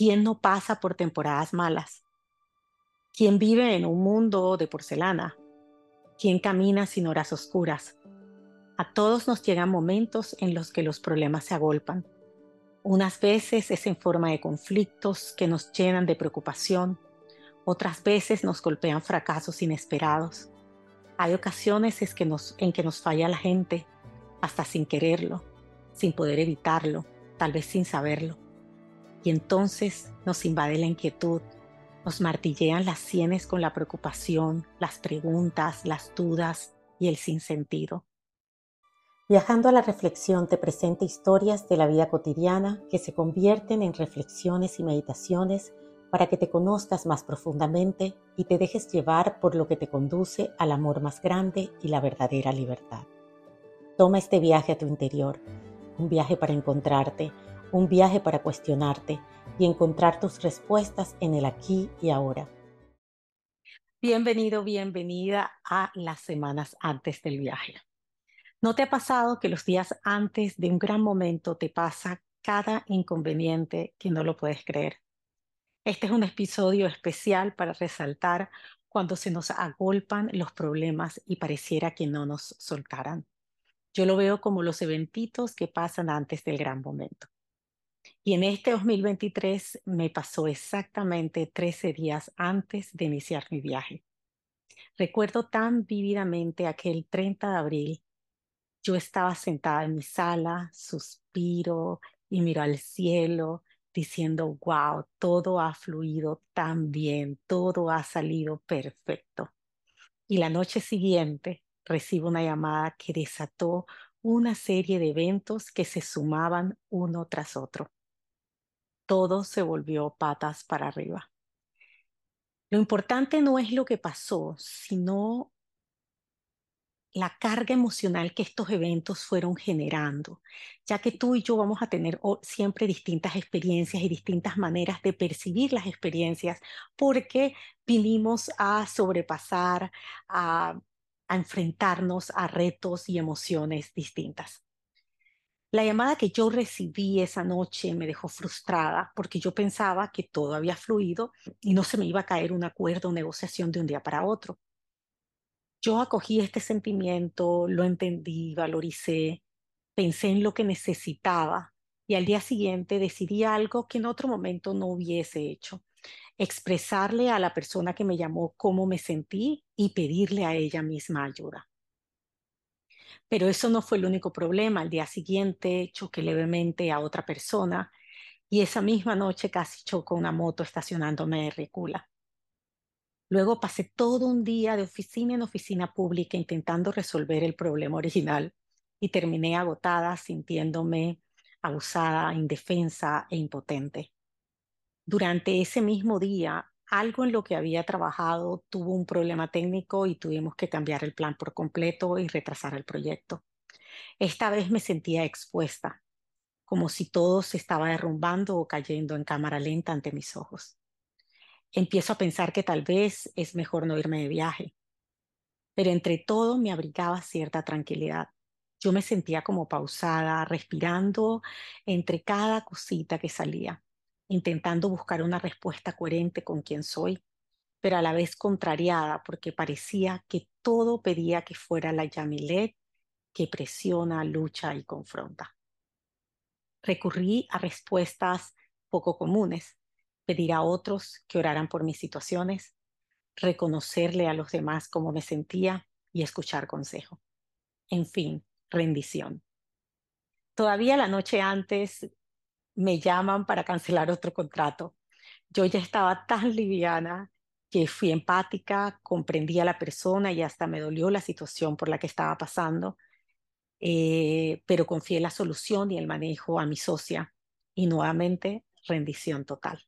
¿Quién no pasa por temporadas malas? ¿Quién vive en un mundo de porcelana? ¿Quién camina sin horas oscuras? A todos nos llegan momentos en los que los problemas se agolpan. Unas veces es en forma de conflictos que nos llenan de preocupación, otras veces nos golpean fracasos inesperados. Hay ocasiones en que nos falla la gente, hasta sin quererlo, sin poder evitarlo, tal vez sin saberlo. Y entonces nos invade la inquietud, nos martillean las sienes con la preocupación, las preguntas, las dudas y el sinsentido. Viajando a la reflexión te presenta historias de la vida cotidiana que se convierten en reflexiones y meditaciones para que te conozcas más profundamente y te dejes llevar por lo que te conduce al amor más grande y la verdadera libertad. Toma este viaje a tu interior, un viaje para encontrarte, un viaje para cuestionarte y encontrar tus respuestas en el aquí y ahora. Bienvenido, bienvenida a las semanas antes del viaje. ¿No te ha pasado que los días antes de un gran momento te pasa cada inconveniente que no lo puedes creer? Este es un episodio especial para resaltar cuando se nos agolpan los problemas y pareciera que no nos soltaran. Yo lo veo como los eventitos que pasan antes del gran momento. Y en este 2023 me pasó exactamente 13 días antes de iniciar mi viaje. Recuerdo tan vívidamente aquel 30 de abril yo estaba sentada en mi sala, suspiro y miro al cielo diciendo, wow, todo ha fluido tan bien, todo ha salido perfecto. Y la noche siguiente recibo una llamada que desató una serie de eventos que se sumaban uno tras otro. Todo se volvió patas para arriba. Lo importante no es lo que pasó, sino la carga emocional que estos eventos fueron generando, ya que tú y yo vamos a tener siempre distintas experiencias y distintas maneras de percibir las experiencias, porque vinimos a sobrepasar, a, a enfrentarnos a retos y emociones distintas. La llamada que yo recibí esa noche me dejó frustrada porque yo pensaba que todo había fluido y no se me iba a caer un acuerdo o negociación de un día para otro. Yo acogí este sentimiento, lo entendí, valoricé, pensé en lo que necesitaba y al día siguiente decidí algo que en otro momento no hubiese hecho. Expresarle a la persona que me llamó cómo me sentí y pedirle a ella misma ayuda. Pero eso no fue el único problema. Al día siguiente choqué levemente a otra persona y esa misma noche casi chocó una moto estacionándome de recula. Luego pasé todo un día de oficina en oficina pública intentando resolver el problema original y terminé agotada sintiéndome abusada, indefensa e impotente. Durante ese mismo día, algo en lo que había trabajado tuvo un problema técnico y tuvimos que cambiar el plan por completo y retrasar el proyecto. Esta vez me sentía expuesta, como si todo se estaba derrumbando o cayendo en cámara lenta ante mis ojos empiezo a pensar que tal vez es mejor no irme de viaje. Pero entre todo me abrigaba cierta tranquilidad. Yo me sentía como pausada, respirando entre cada cosita que salía, intentando buscar una respuesta coherente con quien soy, pero a la vez contrariada porque parecía que todo pedía que fuera la Yamilet que presiona, lucha y confronta. Recurrí a respuestas poco comunes, pedir a otros que oraran por mis situaciones, reconocerle a los demás cómo me sentía y escuchar consejo. En fin, rendición. Todavía la noche antes me llaman para cancelar otro contrato. Yo ya estaba tan liviana que fui empática, comprendí a la persona y hasta me dolió la situación por la que estaba pasando, eh, pero confié la solución y el manejo a mi socia y nuevamente rendición total.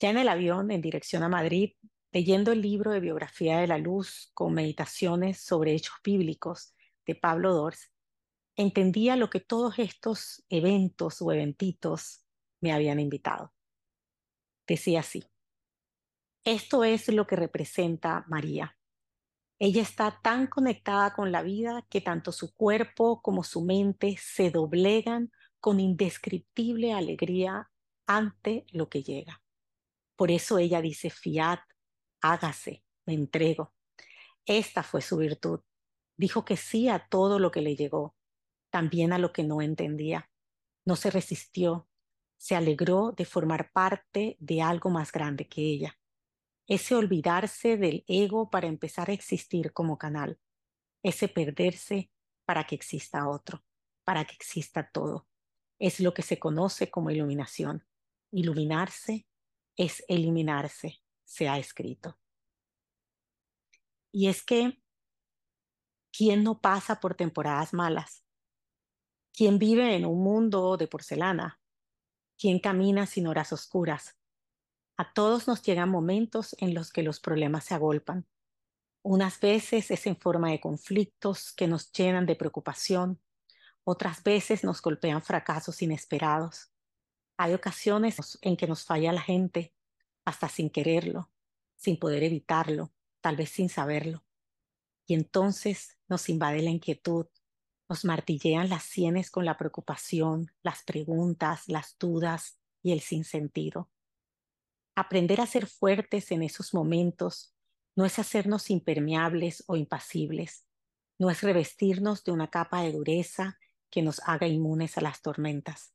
Ya en el avión, en dirección a Madrid, leyendo el libro de biografía de la luz con meditaciones sobre hechos bíblicos de Pablo Dors, entendía lo que todos estos eventos o eventitos me habían invitado. Decía así, esto es lo que representa María. Ella está tan conectada con la vida que tanto su cuerpo como su mente se doblegan con indescriptible alegría ante lo que llega. Por eso ella dice, fiat, hágase, me entrego. Esta fue su virtud. Dijo que sí a todo lo que le llegó, también a lo que no entendía. No se resistió, se alegró de formar parte de algo más grande que ella. Ese olvidarse del ego para empezar a existir como canal. Ese perderse para que exista otro, para que exista todo. Es lo que se conoce como iluminación. Iluminarse es eliminarse, se ha escrito. Y es que, ¿quién no pasa por temporadas malas? ¿Quién vive en un mundo de porcelana? ¿Quién camina sin horas oscuras? A todos nos llegan momentos en los que los problemas se agolpan. Unas veces es en forma de conflictos que nos llenan de preocupación, otras veces nos golpean fracasos inesperados. Hay ocasiones en que nos falla la gente, hasta sin quererlo, sin poder evitarlo, tal vez sin saberlo. Y entonces nos invade la inquietud, nos martillean las sienes con la preocupación, las preguntas, las dudas y el sinsentido. Aprender a ser fuertes en esos momentos no es hacernos impermeables o impasibles, no es revestirnos de una capa de dureza que nos haga inmunes a las tormentas,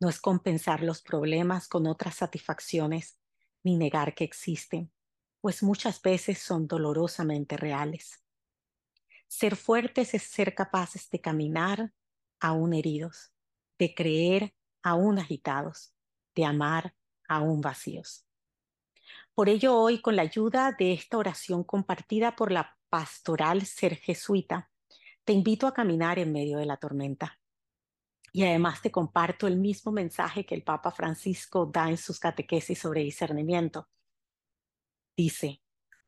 no es compensar los problemas con otras satisfacciones ni negar que existen, pues muchas veces son dolorosamente reales. Ser fuertes es ser capaces de caminar aún heridos, de creer aún agitados, de amar aún vacíos. Por ello hoy, con la ayuda de esta oración compartida por la pastoral ser jesuita, te invito a caminar en medio de la tormenta. Y además te comparto el mismo mensaje que el Papa Francisco da en sus catequesis sobre discernimiento. Dice,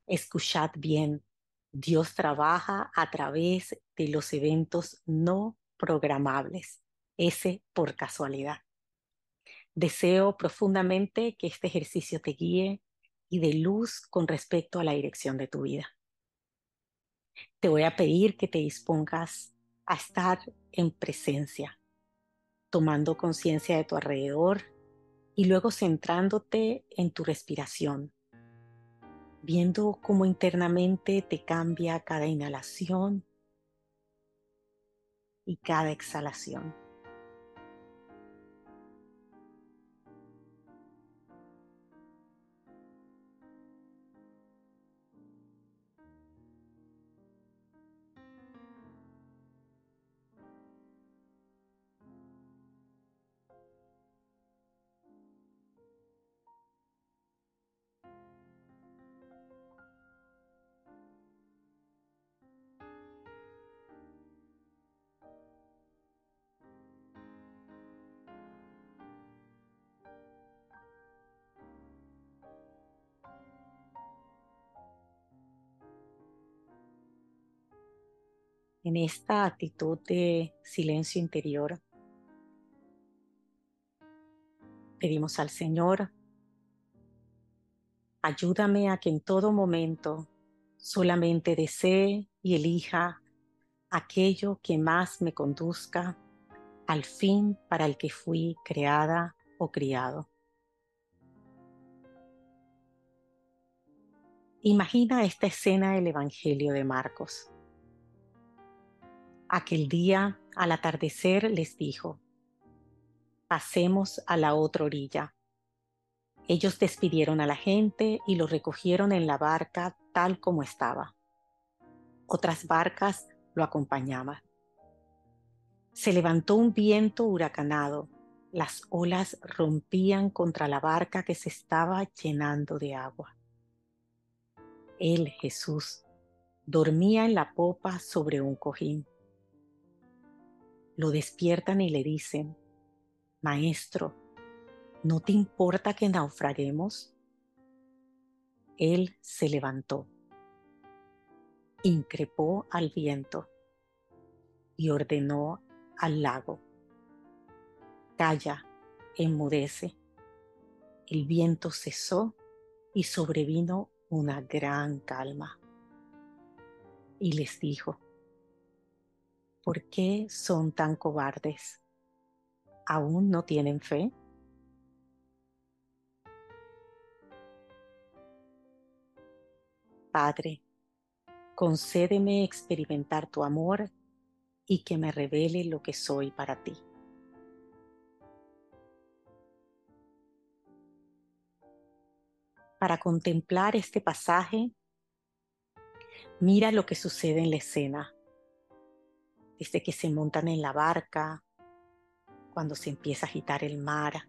escuchad bien, Dios trabaja a través de los eventos no programables, ese por casualidad. Deseo profundamente que este ejercicio te guíe y de luz con respecto a la dirección de tu vida. Te voy a pedir que te dispongas a estar en presencia, tomando conciencia de tu alrededor y luego centrándote en tu respiración, viendo cómo internamente te cambia cada inhalación y cada exhalación. En esta actitud de silencio interior. Pedimos al Señor, ayúdame a que en todo momento solamente desee y elija aquello que más me conduzca al fin para el que fui creada o criado. Imagina esta escena del Evangelio de Marcos. Aquel día, al atardecer, les dijo, pasemos a la otra orilla. Ellos despidieron a la gente y lo recogieron en la barca tal como estaba. Otras barcas lo acompañaban. Se levantó un viento huracanado. Las olas rompían contra la barca que se estaba llenando de agua. Él, Jesús, dormía en la popa sobre un cojín lo despiertan y le dicen, Maestro, ¿no te importa que naufraguemos? Él se levantó, increpó al viento y ordenó al lago, Calla, enmudece. El viento cesó y sobrevino una gran calma. Y les dijo, ¿por qué son tan cobardes? ¿Aún no tienen fe? Padre, concédeme experimentar tu amor y que me revele lo que soy para ti. Para contemplar este pasaje, mira lo que sucede en la escena desde que se montan en la barca, cuando se empieza a agitar el mar.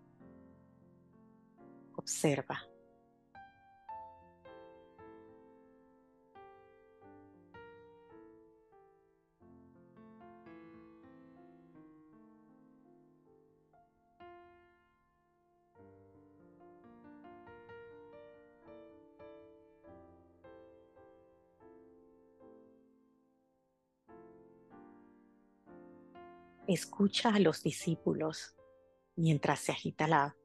Observa. Escucha a los discípulos mientras se agita la,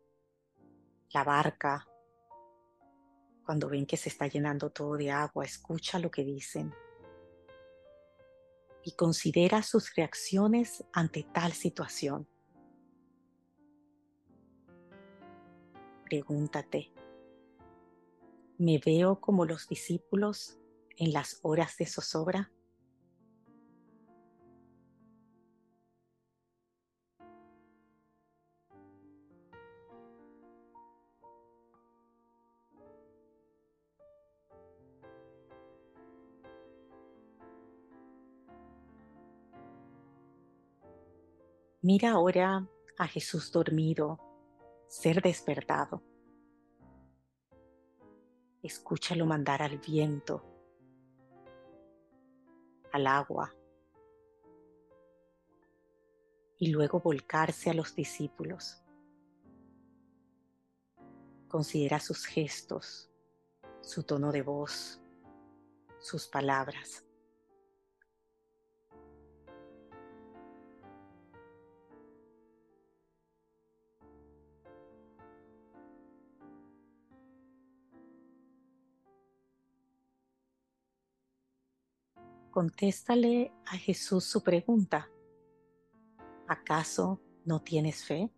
barca, cuando ven que se está llenando todo de agua, escucha lo que dicen y considera sus reacciones ante tal situación. Pregúntate, ¿me veo como los discípulos en las horas de zozobra? Mira ahora a Jesús dormido, ser despertado. Escúchalo mandar al viento, al agua, y luego volcarse a los discípulos. Considera sus gestos, su tono de voz, sus palabras. Contéstale a Jesús su pregunta. ¿Acaso no tienes fe?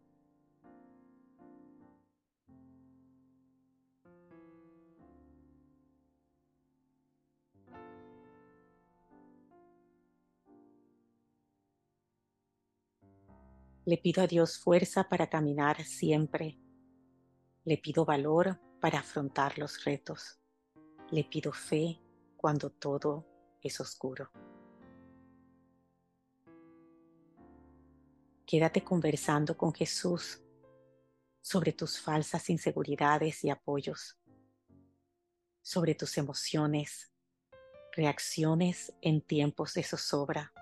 Le pido a Dios fuerza para caminar siempre. Le pido valor para afrontar los retos. Le pido fe cuando todo es oscuro. Quédate conversando con Jesús sobre tus falsas inseguridades y apoyos, sobre tus emociones, reacciones en tiempos de zozobra,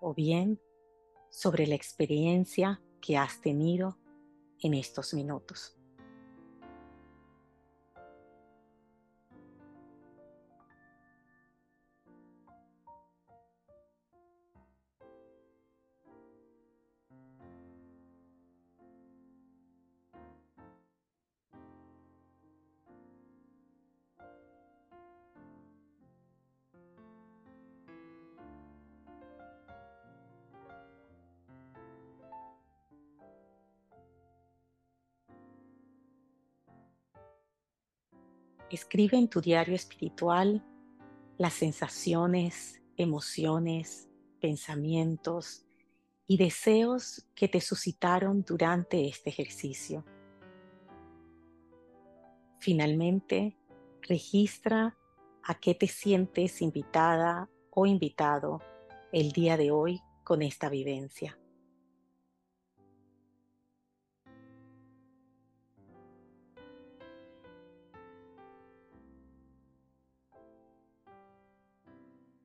o bien sobre la experiencia que has tenido en estos minutos. Escribe en tu diario espiritual las sensaciones, emociones, pensamientos y deseos que te suscitaron durante este ejercicio. Finalmente, registra a qué te sientes invitada o invitado el día de hoy con esta vivencia.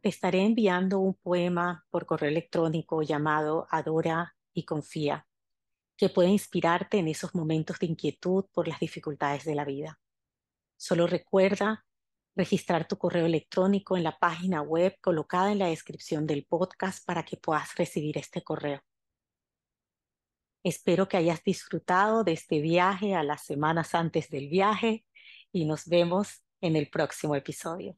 Estaré enviando un poema por correo electrónico llamado Adora y Confía, que puede inspirarte en esos momentos de inquietud por las dificultades de la vida. Solo recuerda registrar tu correo electrónico en la página web colocada en la descripción del podcast para que puedas recibir este correo. Espero que hayas disfrutado de este viaje a las semanas antes del viaje y nos vemos en el próximo episodio.